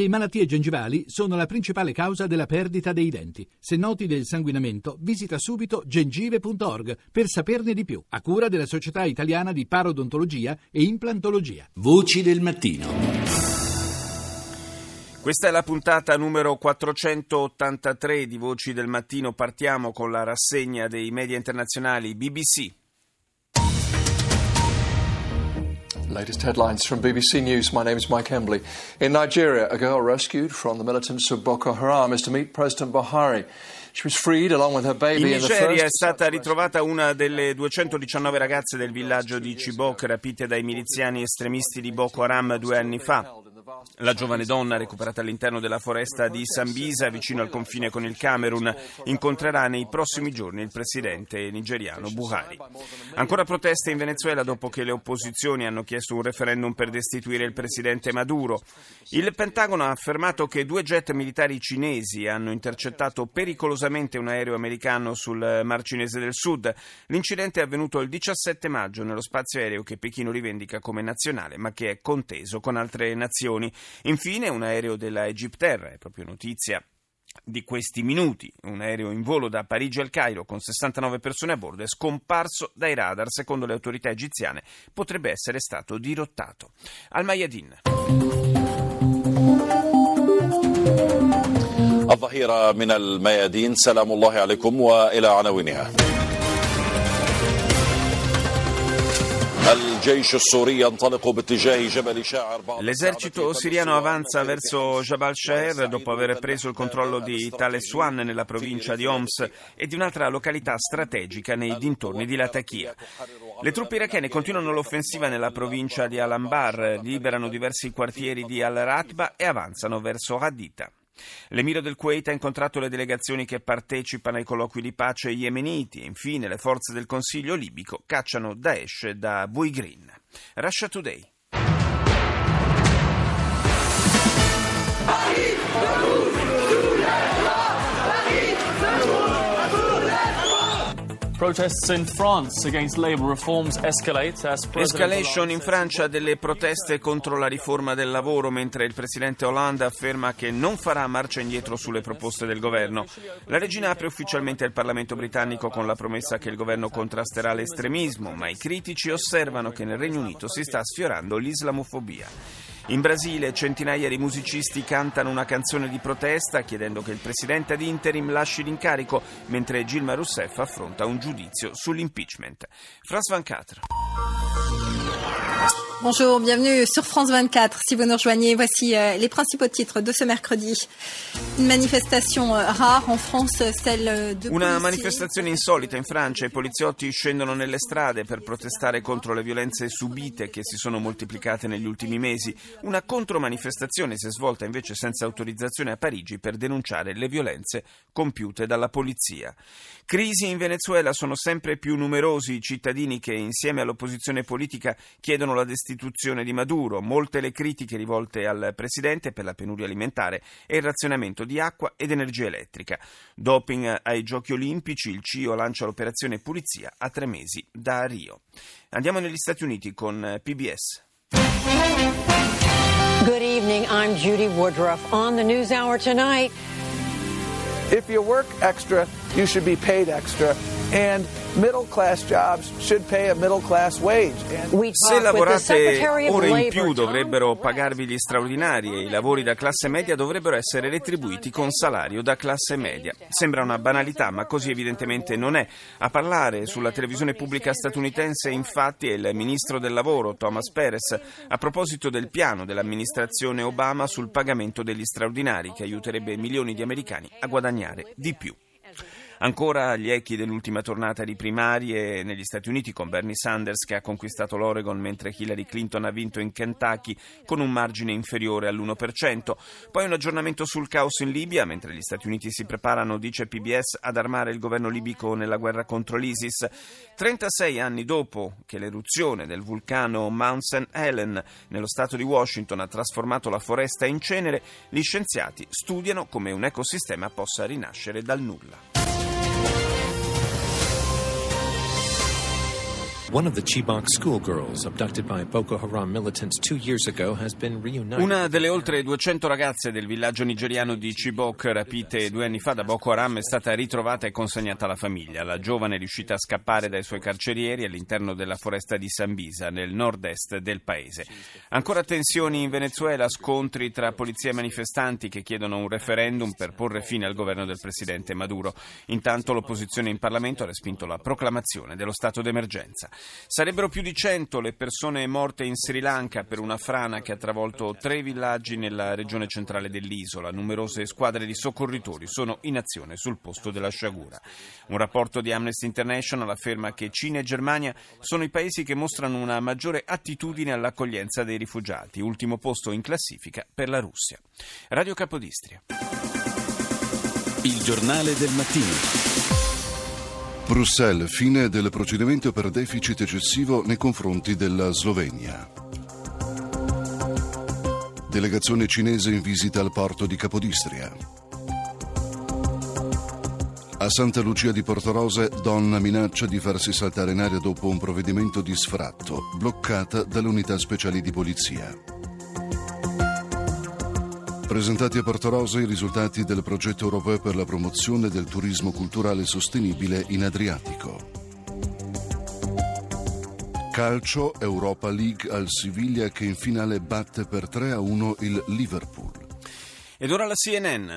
Le malattie gengivali sono la principale causa della perdita dei denti. Se noti del sanguinamento, visita subito gengive.org per saperne di più, a cura della Società Italiana di Parodontologia e Implantologia. Voci del mattino. Questa è la puntata numero 483 di Voci del Mattino. Partiamo con la rassegna dei media internazionali BBC. Latest headlines from BBC News. My name is Mike Embley. In Nigeria, a girl rescued from the militants of Boko Haram is to meet President Buhari. In Nigeria è stata ritrovata una delle 219 ragazze del villaggio di Chibok rapite dai miliziani estremisti di Boko Haram due anni fa. La giovane donna, recuperata all'interno della foresta di Sambisa, vicino al confine con il Camerun, incontrerà nei prossimi giorni il presidente nigeriano Buhari. Ancora proteste in Venezuela dopo che le opposizioni hanno chiesto un referendum per destituire il presidente Maduro. Il Pentagono ha affermato che due jet militari cinesi hanno intercettato pericolosamente un aereo americano sul Mar Cinese del Sud. L'incidente è avvenuto il 17 maggio nello spazio aereo che Pechino rivendica come nazionale, ma che è conteso con altre nazioni nazioni. Infine un aereo della Egyptair, è proprio notizia di questi minuti. Un aereo in volo da Parigi al Cairo con 69 persone a bordo è scomparso dai radar. Secondo le autorità egiziane potrebbe essere stato dirottato. Al Mayadin. الظهيرة من الميادين سلام الله عليكم وإلى عناوينها L'esercito siriano avanza verso Jabal Shaher dopo aver preso il controllo di Taleswan nella provincia di Homs e di un'altra località strategica nei dintorni di Latakia. Le truppe irachene continuano l'offensiva nella provincia di Al-Anbar, liberano diversi quartieri di Al-Ratba e avanzano verso Haditha. L'emiro del Kuwait ha incontrato le delegazioni che partecipano ai colloqui di pace yemeniti e infine le forze del Consiglio libico cacciano Daesh da Buigrin. Russia Today. Escalation in Francia delle proteste contro la riforma del lavoro mentre il presidente Hollande afferma che non farà marcia indietro sulle proposte del governo. La regina apre ufficialmente il Parlamento britannico con la promessa che il governo contrasterà l'estremismo, ma i critici osservano che nel Regno Unito si sta sfiorando l'islamofobia. In Brasile centinaia di musicisti cantano una canzone di protesta chiedendo che il presidente ad interim lasci l'incarico mentre Gilma Rousseff affronta un giudizio sull'impeachment. France 24. Bonjour, bienvenue sur France 24. Si vous nous rejoignez, voici euh, les principaux titres de ce mercredi. Une manifestation euh, rare en France, celle de Una manifestazione insolita in Francia. I poliziotti scendono nelle strade per protestare contro le violenze subite che si sono moltiplicate negli ultimi mesi. Una contromanifestazione si è svolta invece senza autorizzazione a Parigi per denunciare le violenze compiute dalla polizia. Crisi in Venezuela sono sempre più numerosi i cittadini che insieme all'opposizione politica chiedono la destinazione destituzione di Maduro, molte le critiche rivolte al presidente per la penuria alimentare e il razionamento di acqua ed energia elettrica. Doping ai Giochi Olimpici, il CIO lancia l'operazione Pulizia a tre mesi da Rio. Andiamo negli Stati Uniti con PBS. Good evening, I'm Judy Woodruff. On the News Hour tonight. If you work extra, you should be paid extra. And middle class jobs should pay a middle class wage. Se lavorate ore in più dovrebbero pagarvi gli straordinari e i lavori da classe media dovrebbero essere retribuiti con salario da classe media. Sembra una banalità, ma così evidentemente non è. A parlare sulla televisione pubblica statunitense infatti è il ministro del lavoro Thomas Perez a proposito del piano dell'amministrazione Obama sul pagamento degli straordinari che aiuterebbe milioni di americani a guadagnare di più. Ancora gli echi dell'ultima tornata di primarie negli Stati Uniti con Bernie Sanders che ha conquistato l'Oregon mentre Hillary Clinton ha vinto in Kentucky con un margine inferiore all'1%. Poi un aggiornamento sul caos in Libia mentre gli Stati Uniti si preparano, dice PBS, ad armare il governo libico nella guerra contro l'ISIS. 36 anni dopo che l'eruzione del vulcano Mount St. Helen nello stato di Washington ha trasformato la foresta in cenere, gli scienziati studiano come un ecosistema possa rinascere dal nulla. Una delle oltre 200 ragazze del villaggio nigeriano di Chibok rapite due anni fa da Boko Haram è stata ritrovata e consegnata alla famiglia. La giovane è riuscita a scappare dai suoi carcerieri all'interno della foresta di Sambisa, nel nord-est del paese. Ancora tensioni in Venezuela, scontri tra polizia e manifestanti che chiedono un referendum per porre fine al governo del presidente Maduro. Intanto l'opposizione in Parlamento ha respinto la proclamazione dello stato d'emergenza. Sarebbero più di cento le persone morte in Sri Lanka per una frana che ha travolto tre villaggi nella regione centrale dell'isola. Numerose squadre di soccorritori sono in azione sul posto della sciagura. Un rapporto di Amnesty International afferma che Cina e Germania sono i paesi che mostrano una maggiore attitudine all'accoglienza dei rifugiati, ultimo posto in classifica per la Russia. Radio Capodistria. Il giornale del mattino. Bruxelles, fine del procedimento per deficit eccessivo nei confronti della Slovenia. Delegazione cinese in visita al porto di Capodistria. A Santa Lucia di Portorosa, donna minaccia di farsi saltare in aria dopo un provvedimento di sfratto, bloccata dalle unità speciali di polizia. Presentati a Portorosa i risultati del progetto europeo per la promozione del turismo culturale sostenibile in Adriatico. Calcio Europa League al Siviglia che in finale batte per 3 a 1 il Liverpool. Ed ora la CNN.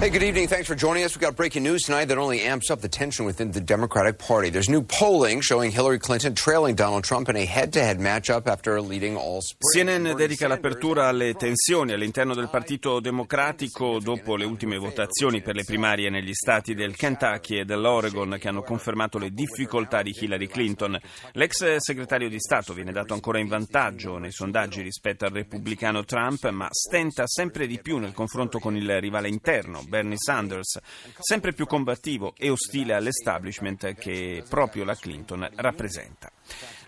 Hey, good evening. Thanks for joining us. We've got breaking news tonight that only amps up the tension within the Democratic Party. There's new polling showing Hillary Clinton trailing Donald Trump in a head-to-head matchup after leading all spring. CNN dedica l'apertura alle tensioni all'interno del Partito Democratico dopo le ultime votazioni per le primarie negli stati del Kentucky e dell'Oregon che hanno confermato le difficoltà di Hillary Clinton. L'ex segretario di Stato viene dato ancora in vantaggio nei sondaggi rispetto al repubblicano Trump, ma stenta sempre di più nel confronto con il rivale interno. Bernie Sanders, sempre più combattivo e ostile all'establishment che proprio la Clinton rappresenta.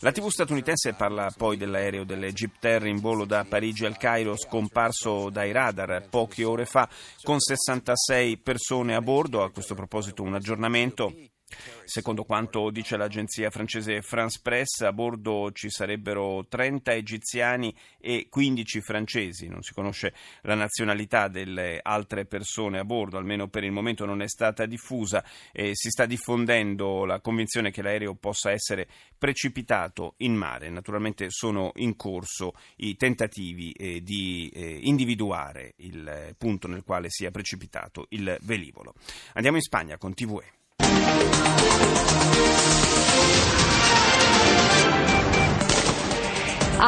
La TV statunitense parla poi dell'aereo dell'Egypt Air in volo da Parigi al Cairo scomparso dai radar poche ore fa con 66 persone a bordo. A questo proposito un aggiornamento. Secondo quanto dice l'agenzia francese France Press, a bordo ci sarebbero 30 egiziani e 15 francesi. Non si conosce la nazionalità delle altre persone a bordo, almeno per il momento non è stata diffusa e si sta diffondendo la convinzione che l'aereo possa essere precipitato in mare. Naturalmente sono in corso i tentativi eh, di eh, individuare il punto nel quale sia precipitato il velivolo. Andiamo in Spagna con TVE.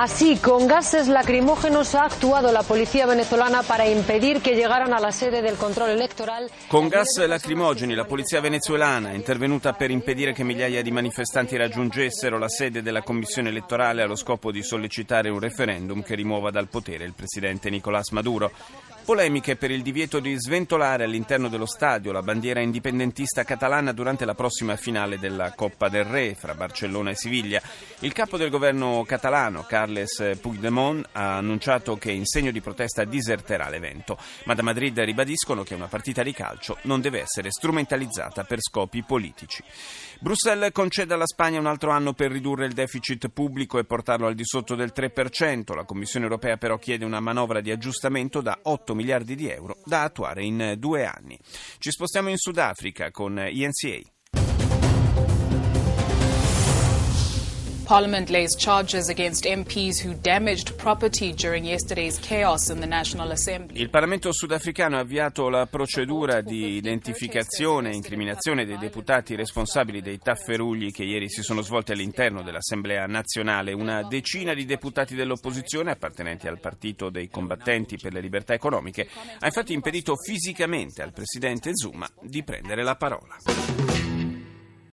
Así, con gases lacrimógenos ha actuado la policía venezolana para impedir que llegaran a la sede del control electoral. Con gas lacrimogeni la polizia venezuelana è intervenuta per impedire che migliaia di manifestanti raggiungessero la sede della commissione elettorale allo scopo di sollecitare un referendum che rimuova dal potere il presidente Nicolás Maduro. Polemiche per il divieto di sventolare all'interno dello stadio la bandiera indipendentista catalana durante la prossima finale della Coppa del Re fra Barcellona e Siviglia. Il capo del governo catalano, Carles Puigdemont, ha annunciato che in segno di protesta diserterà l'evento, ma da Madrid ribadiscono che una partita di calcio non deve essere strumentalizzata per scopi politici. Bruxelles concede alla Spagna un altro anno per ridurre il deficit pubblico e portarlo al di sotto del 3%. La Commissione europea però chiede una manovra di aggiustamento da 8 miliardi di euro da attuare in due anni. Ci spostiamo in Sudafrica con INCA. Parliament lays charges against MPs who damaged property during yesterday's chaos in the National Assembly. Il Parlamento sudafricano ha avviato la procedura di identificazione e incriminazione dei deputati responsabili dei tafferugli che ieri si sono svolti all'interno dell'Assemblea nazionale. Una decina di deputati dell'opposizione appartenenti al Partito dei Combattenti per le Libertà Economiche ha infatti impedito fisicamente al presidente Zuma di prendere la parola.